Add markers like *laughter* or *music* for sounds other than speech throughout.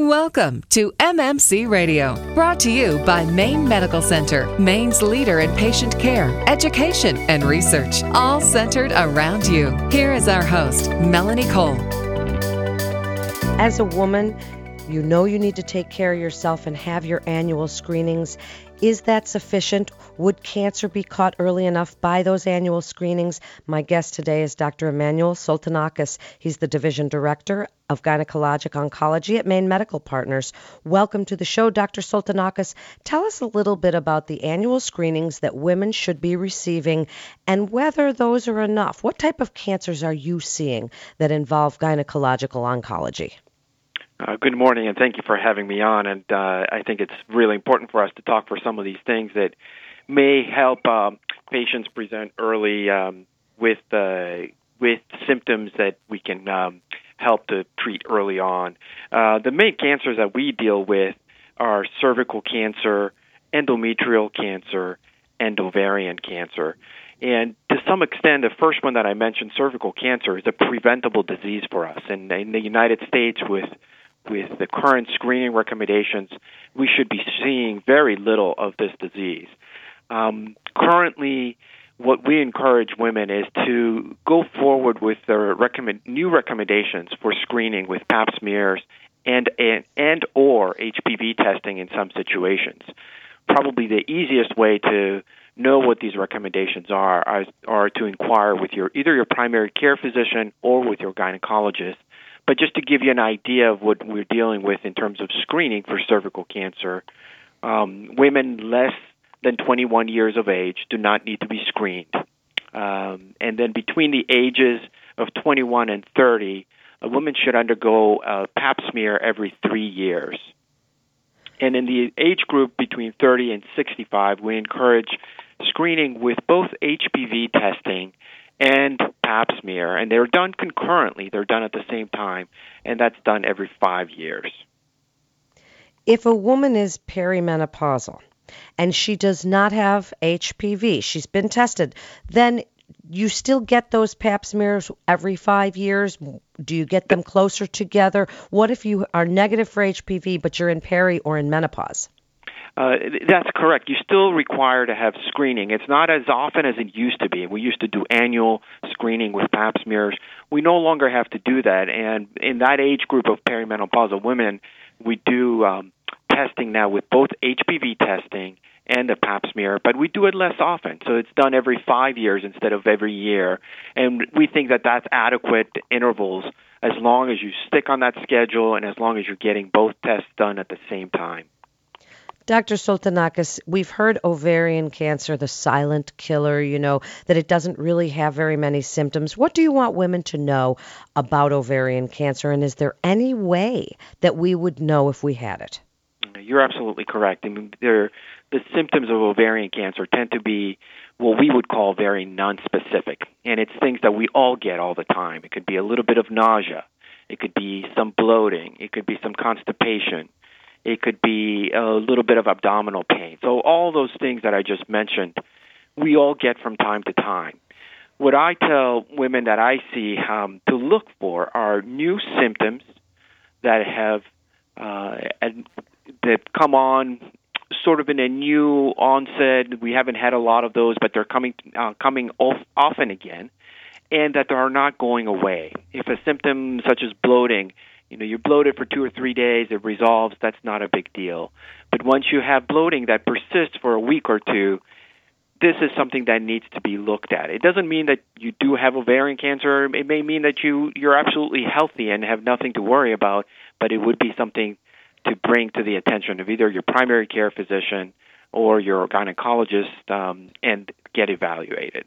Welcome to MMC Radio, brought to you by Maine Medical Center, Maine's leader in patient care, education, and research, all centered around you. Here is our host, Melanie Cole. As a woman, you know you need to take care of yourself and have your annual screenings. Is that sufficient? Would cancer be caught early enough by those annual screenings? My guest today is Dr. Emmanuel Soltanakis. He's the Division Director of Gynecologic Oncology at Maine Medical Partners. Welcome to the show, Dr. Soltanakis. Tell us a little bit about the annual screenings that women should be receiving and whether those are enough. What type of cancers are you seeing that involve gynecological oncology? Uh, good morning, and thank you for having me on. And uh, I think it's really important for us to talk for some of these things that may help um, patients present early um, with uh, with symptoms that we can um, help to treat early on. Uh, the main cancers that we deal with are cervical cancer, endometrial cancer, and ovarian cancer. And to some extent, the first one that I mentioned, cervical cancer, is a preventable disease for us. And in the United States, with with the current screening recommendations, we should be seeing very little of this disease. Um, currently, what we encourage women is to go forward with the recommend, new recommendations for screening with pap smears and, and and or HPV testing in some situations. Probably the easiest way to know what these recommendations are are, are to inquire with your either your primary care physician or with your gynecologist but just to give you an idea of what we're dealing with in terms of screening for cervical cancer, um, women less than 21 years of age do not need to be screened. Um, and then between the ages of 21 and 30, a woman should undergo a pap smear every three years. And in the age group between 30 and 65, we encourage screening with both HPV testing and pap smear, and they're done concurrently. They're done at the same time, and that's done every five years. If a woman is perimenopausal and she does not have HPV, she's been tested, then you still get those pap smears every five years? Do you get them closer together? What if you are negative for HPV but you're in peri or in menopause? Uh, that's correct. You still require to have screening. It's not as often as it used to be. We used to do annual screening with pap smears. We no longer have to do that. And in that age group of perimenopausal women, we do um, testing now with both HPV testing and the pap smear, but we do it less often. So it's done every five years instead of every year. And we think that that's adequate intervals as long as you stick on that schedule and as long as you're getting both tests done at the same time. Dr. Soltanakis, we've heard ovarian cancer, the silent killer, you know, that it doesn't really have very many symptoms. What do you want women to know about ovarian cancer, and is there any way that we would know if we had it? You're absolutely correct. I mean, the symptoms of ovarian cancer tend to be what we would call very nonspecific, and it's things that we all get all the time. It could be a little bit of nausea, it could be some bloating, it could be some constipation, it could be a little bit of abdominal pain. So, all those things that I just mentioned, we all get from time to time. What I tell women that I see um, to look for are new symptoms that have uh, and that come on sort of in a new onset. We haven't had a lot of those, but they're coming uh, coming off, often again, and that they are not going away. If a symptom such as bloating you know, you're bloated for two or three days, it resolves, that's not a big deal. But once you have bloating that persists for a week or two, this is something that needs to be looked at. It doesn't mean that you do have ovarian cancer. It may mean that you you're absolutely healthy and have nothing to worry about, but it would be something to bring to the attention of either your primary care physician or your gynecologist um, and get evaluated.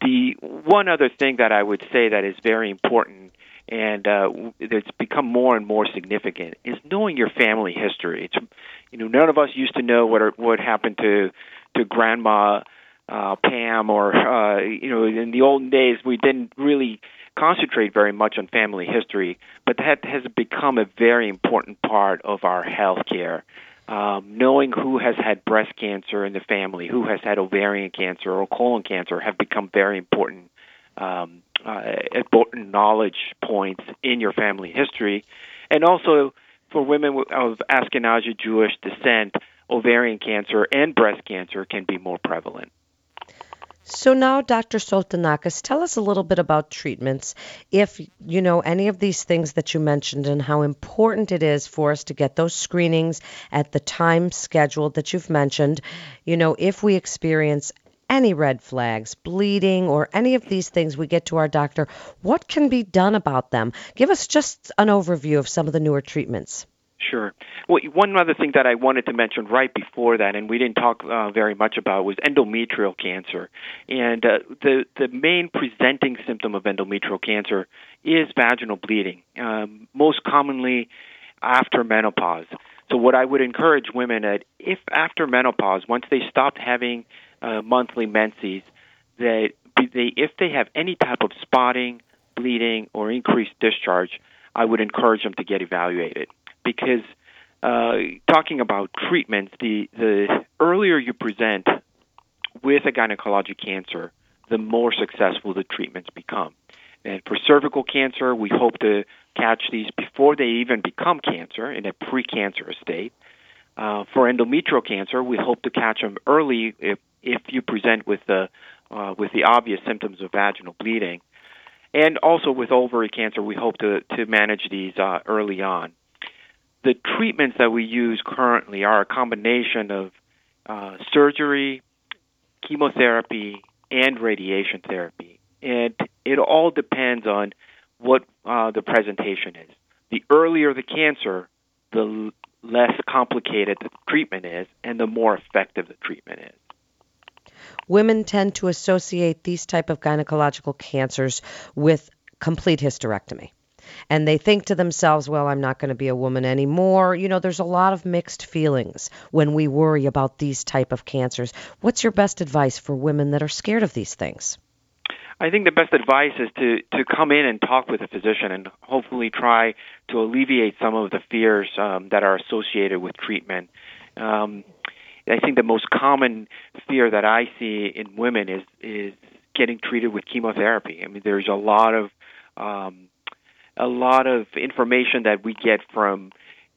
The one other thing that I would say that is very important and uh, it's become more and more significant is knowing your family history. It's you know none of us used to know what what happened to to grandma uh, Pam or uh, you know in the olden days we didn't really concentrate very much on family history, but that has become a very important part of our health care. Um, knowing who has had breast cancer in the family, who has had ovarian cancer or colon cancer, have become very important um, uh, important knowledge points in your family history, and also for women of Ashkenazi Jewish descent, ovarian cancer and breast cancer can be more prevalent. So now, Dr. Soltanakis, tell us a little bit about treatments. If you know any of these things that you mentioned and how important it is for us to get those screenings at the time scheduled that you've mentioned, you know, if we experience any red flags, bleeding, or any of these things, we get to our doctor. What can be done about them? Give us just an overview of some of the newer treatments. Sure. Well, one other thing that I wanted to mention right before that, and we didn't talk uh, very much about, was endometrial cancer. And uh, the the main presenting symptom of endometrial cancer is vaginal bleeding, um, most commonly after menopause. So, what I would encourage women that if after menopause, once they stopped having uh, monthly menses, that they, if they have any type of spotting, bleeding, or increased discharge, I would encourage them to get evaluated because uh, talking about treatments, the the earlier you present with a gynecologic cancer, the more successful the treatments become. And for cervical cancer, we hope to catch these before they even become cancer in a precancerous state. Uh, for endometrial cancer, we hope to catch them early if if you present with the uh, with the obvious symptoms of vaginal bleeding, and also with ovary cancer, we hope to to manage these uh, early on the treatments that we use currently are a combination of uh, surgery, chemotherapy, and radiation therapy. And it all depends on what uh, the presentation is. The earlier the cancer, the less complicated the treatment is, and the more effective the treatment is. Women tend to associate these type of gynecological cancers with complete hysterectomy and they think to themselves, well, I'm not going to be a woman anymore. You know, there's a lot of mixed feelings when we worry about these type of cancers. What's your best advice for women that are scared of these things? I think the best advice is to, to come in and talk with a physician and hopefully try to alleviate some of the fears um, that are associated with treatment. Um, I think the most common fear that I see in women is is getting treated with chemotherapy. I mean, there's a lot of um, a lot of information that we get from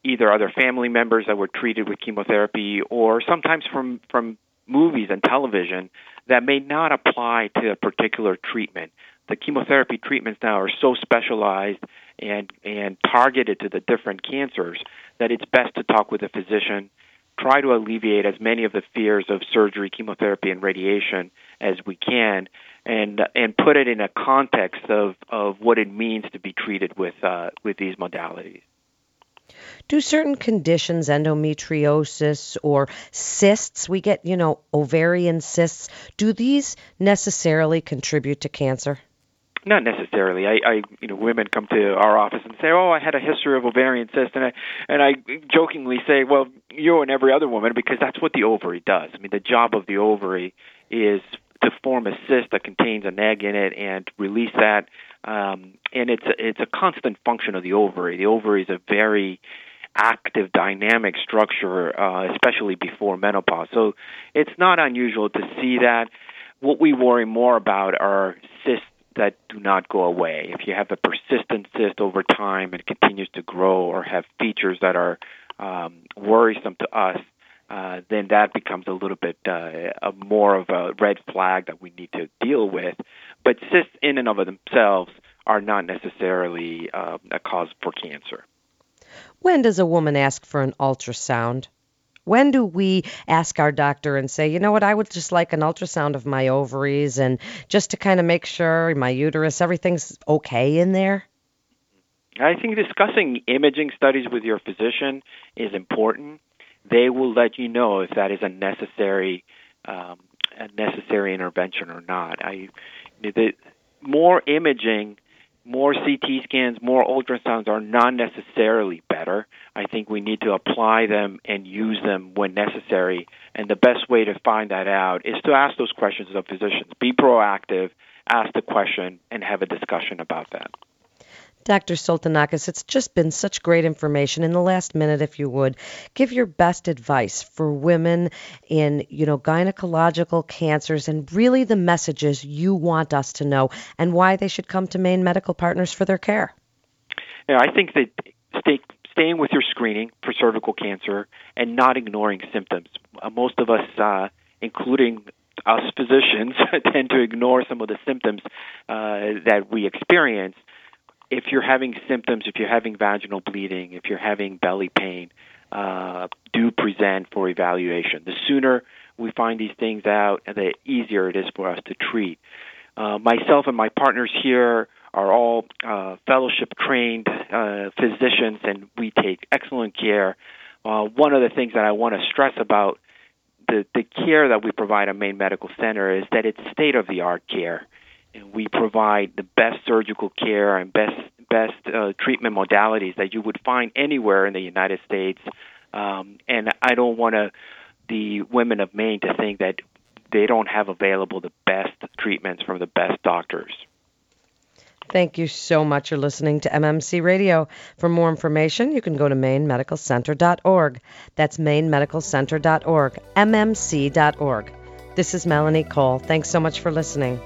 either other family members that were treated with chemotherapy or sometimes from from movies and television that may not apply to a particular treatment. The chemotherapy treatments now are so specialized and and targeted to the different cancers that it's best to talk with a physician, try to alleviate as many of the fears of surgery, chemotherapy and radiation as we can and and put it in a context of, of what it means to be treated with uh, with these modalities. Do certain conditions, endometriosis or cysts, we get, you know, ovarian cysts, do these necessarily contribute to cancer? Not necessarily. I, I, you know, women come to our office and say, "Oh, I had a history of ovarian cyst," and I, and I jokingly say, "Well, you and every other woman, because that's what the ovary does. I mean, the job of the ovary is to form a cyst that contains an egg in it and release that. Um, and it's a, it's a constant function of the ovary. The ovary is a very active, dynamic structure, uh, especially before menopause. So it's not unusual to see that. What we worry more about are cysts that do not go away. If you have a persistent cyst over time and continues to grow or have features that are um, worrisome to us, uh, then that becomes a little bit uh, a more of a red flag that we need to deal with. But cysts, in and of themselves, are not necessarily uh, a cause for cancer. When does a woman ask for an ultrasound? When do we ask our doctor and say, you know what, I would just like an ultrasound of my ovaries and just to kind of make sure my uterus, everything's okay in there? I think discussing imaging studies with your physician is important they will let you know if that is a necessary um, a necessary intervention or not. I the more imaging, more CT scans, more ultrasounds are not necessarily better. I think we need to apply them and use them when necessary. And the best way to find that out is to ask those questions of physicians. Be proactive, ask the question, and have a discussion about that. Dr. Soltanakis, it's just been such great information. In the last minute, if you would, give your best advice for women in, you know, gynecological cancers and really the messages you want us to know and why they should come to Maine Medical Partners for their care. Yeah, I think that stay, staying with your screening for cervical cancer and not ignoring symptoms. Uh, most of us, uh, including us physicians, *laughs* tend to ignore some of the symptoms uh, that we experience. If you're having symptoms, if you're having vaginal bleeding, if you're having belly pain, uh, do present for evaluation. The sooner we find these things out, the easier it is for us to treat. Uh, myself and my partners here are all uh, fellowship trained uh, physicians, and we take excellent care. Uh, one of the things that I want to stress about the, the care that we provide at Maine Medical Center is that it's state of the art care. And we provide the best surgical care and best best uh, treatment modalities that you would find anywhere in the United States. Um, and I don't want to the women of Maine to think that they don't have available the best treatments from the best doctors. Thank you so much for listening to MMC Radio. For more information, you can go to mainemedicalcenter.org. That's mainemedicalcenter.org, mmc.org. This is Melanie Cole. Thanks so much for listening.